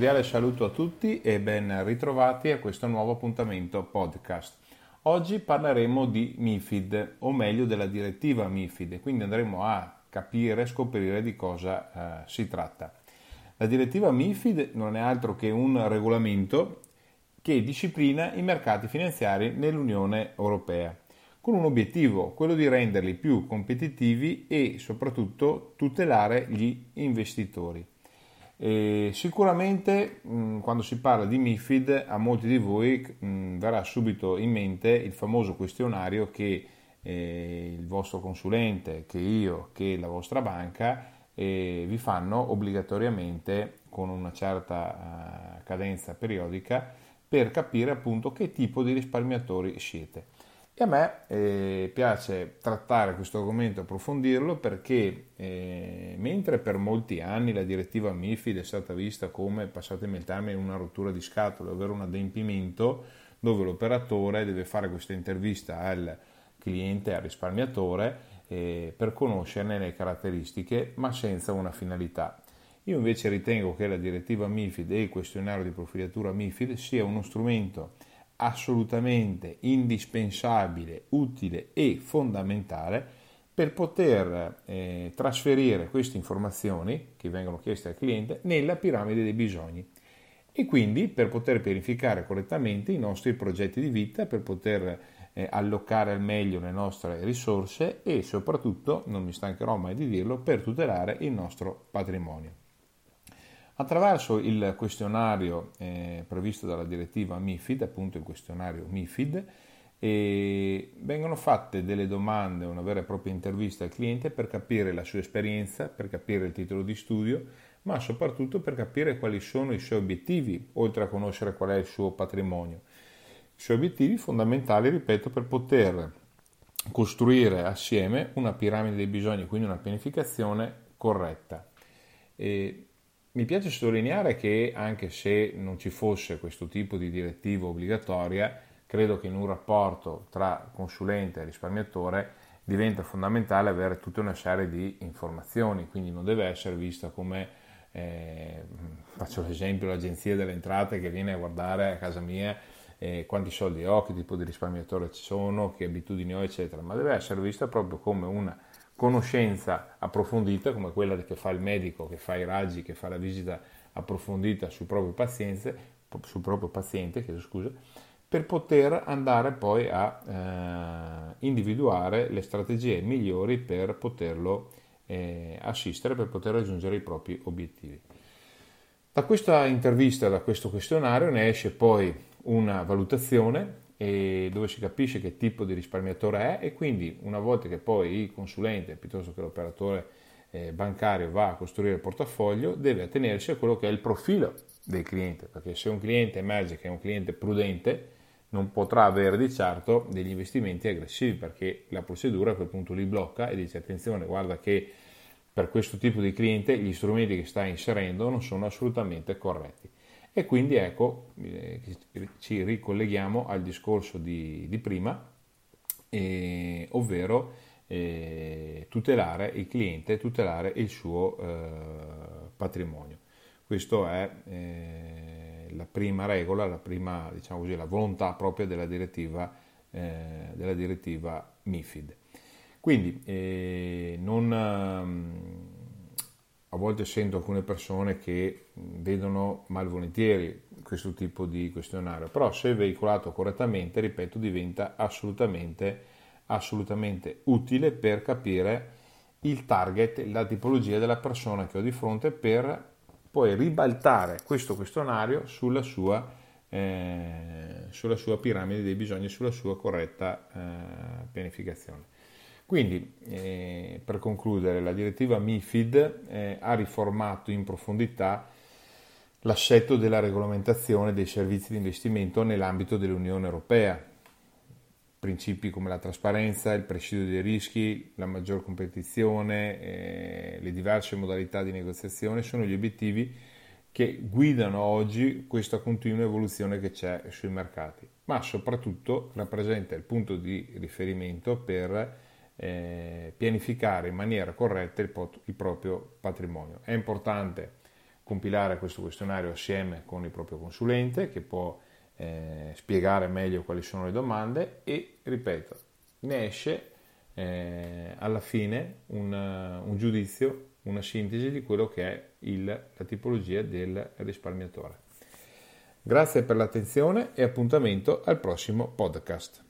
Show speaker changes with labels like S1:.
S1: cordiale saluto a tutti e ben ritrovati a questo nuovo appuntamento podcast. Oggi parleremo di MIFID, o meglio della direttiva MIFID, quindi andremo a capire e scoprire di cosa eh, si tratta. La direttiva MIFID non è altro che un regolamento che disciplina i mercati finanziari nell'Unione Europea, con un obiettivo, quello di renderli più competitivi e soprattutto tutelare gli investitori. E sicuramente mh, quando si parla di MIFID a molti di voi mh, verrà subito in mente il famoso questionario che eh, il vostro consulente, che io, che la vostra banca eh, vi fanno obbligatoriamente con una certa uh, cadenza periodica per capire appunto che tipo di risparmiatori siete. E a me eh, piace trattare questo argomento, approfondirlo, perché eh, mentre per molti anni la direttiva MIFID è stata vista come, passatemi il termine, una rottura di scatole, ovvero un adempimento dove l'operatore deve fare questa intervista al cliente, al risparmiatore, eh, per conoscerne le caratteristiche, ma senza una finalità. Io invece ritengo che la direttiva MIFID e il questionario di profilatura MIFID sia uno strumento assolutamente indispensabile, utile e fondamentale per poter eh, trasferire queste informazioni che vengono chieste al cliente nella piramide dei bisogni e quindi per poter pianificare correttamente i nostri progetti di vita, per poter eh, allocare al meglio le nostre risorse e soprattutto, non mi stancherò mai di dirlo, per tutelare il nostro patrimonio. Attraverso il questionario eh, previsto dalla direttiva MIFID, appunto il questionario MIFID, eh, vengono fatte delle domande, una vera e propria intervista al cliente per capire la sua esperienza, per capire il titolo di studio, ma soprattutto per capire quali sono i suoi obiettivi, oltre a conoscere qual è il suo patrimonio. I suoi obiettivi fondamentali, ripeto, per poter costruire assieme una piramide dei bisogni, quindi una pianificazione corretta. E mi piace sottolineare che anche se non ci fosse questo tipo di direttiva obbligatoria, credo che in un rapporto tra consulente e risparmiatore diventa fondamentale avere tutta una serie di informazioni, quindi non deve essere vista come, eh, faccio l'esempio, l'agenzia delle entrate che viene a guardare a casa mia eh, quanti soldi ho, che tipo di risparmiatore ci sono, che abitudini ho, eccetera, ma deve essere vista proprio come una conoscenza approfondita come quella che fa il medico, che fa i raggi, che fa la visita approfondita sul proprio paziente, sul proprio paziente scusa, per poter andare poi a eh, individuare le strategie migliori per poterlo eh, assistere, per poter raggiungere i propri obiettivi. Da questa intervista, da questo questionario, ne esce poi una valutazione dove si capisce che tipo di risparmiatore è e quindi una volta che poi il consulente piuttosto che l'operatore eh, bancario va a costruire il portafoglio deve attenersi a quello che è il profilo del cliente perché se un cliente emerge che è un cliente prudente non potrà avere di certo degli investimenti aggressivi perché la procedura a quel punto li blocca e dice attenzione guarda che per questo tipo di cliente gli strumenti che stai inserendo non sono assolutamente corretti e quindi ecco, eh, ci ricolleghiamo al discorso di, di prima, eh, ovvero eh, tutelare il cliente, tutelare il suo eh, patrimonio. Questa è eh, la prima regola, la prima, diciamo così, la volontà propria della direttiva, eh, della direttiva MIFID. Quindi non ehm, a volte sento alcune persone che vedono malvolentieri questo tipo di questionario, però se veicolato correttamente, ripeto, diventa assolutamente, assolutamente utile per capire il target, la tipologia della persona che ho di fronte per poi ribaltare questo questionario sulla sua, eh, sulla sua piramide dei bisogni, sulla sua corretta eh, pianificazione. Quindi, eh, per concludere, la direttiva MIFID eh, ha riformato in profondità l'assetto della regolamentazione dei servizi di investimento nell'ambito dell'Unione Europea. Principi come la trasparenza, il presidio dei rischi, la maggior competizione, eh, le diverse modalità di negoziazione sono gli obiettivi che guidano oggi questa continua evoluzione che c'è sui mercati, ma soprattutto rappresenta il punto di riferimento per eh, pianificare in maniera corretta il, pot- il proprio patrimonio. È importante compilare questo questionario assieme con il proprio consulente che può eh, spiegare meglio quali sono le domande e, ripeto, ne esce eh, alla fine un, un, giudizio, una sintesi di quello che è il, la tipologia del risparmiatore. Grazie per l'attenzione e appuntamento al prossimo podcast.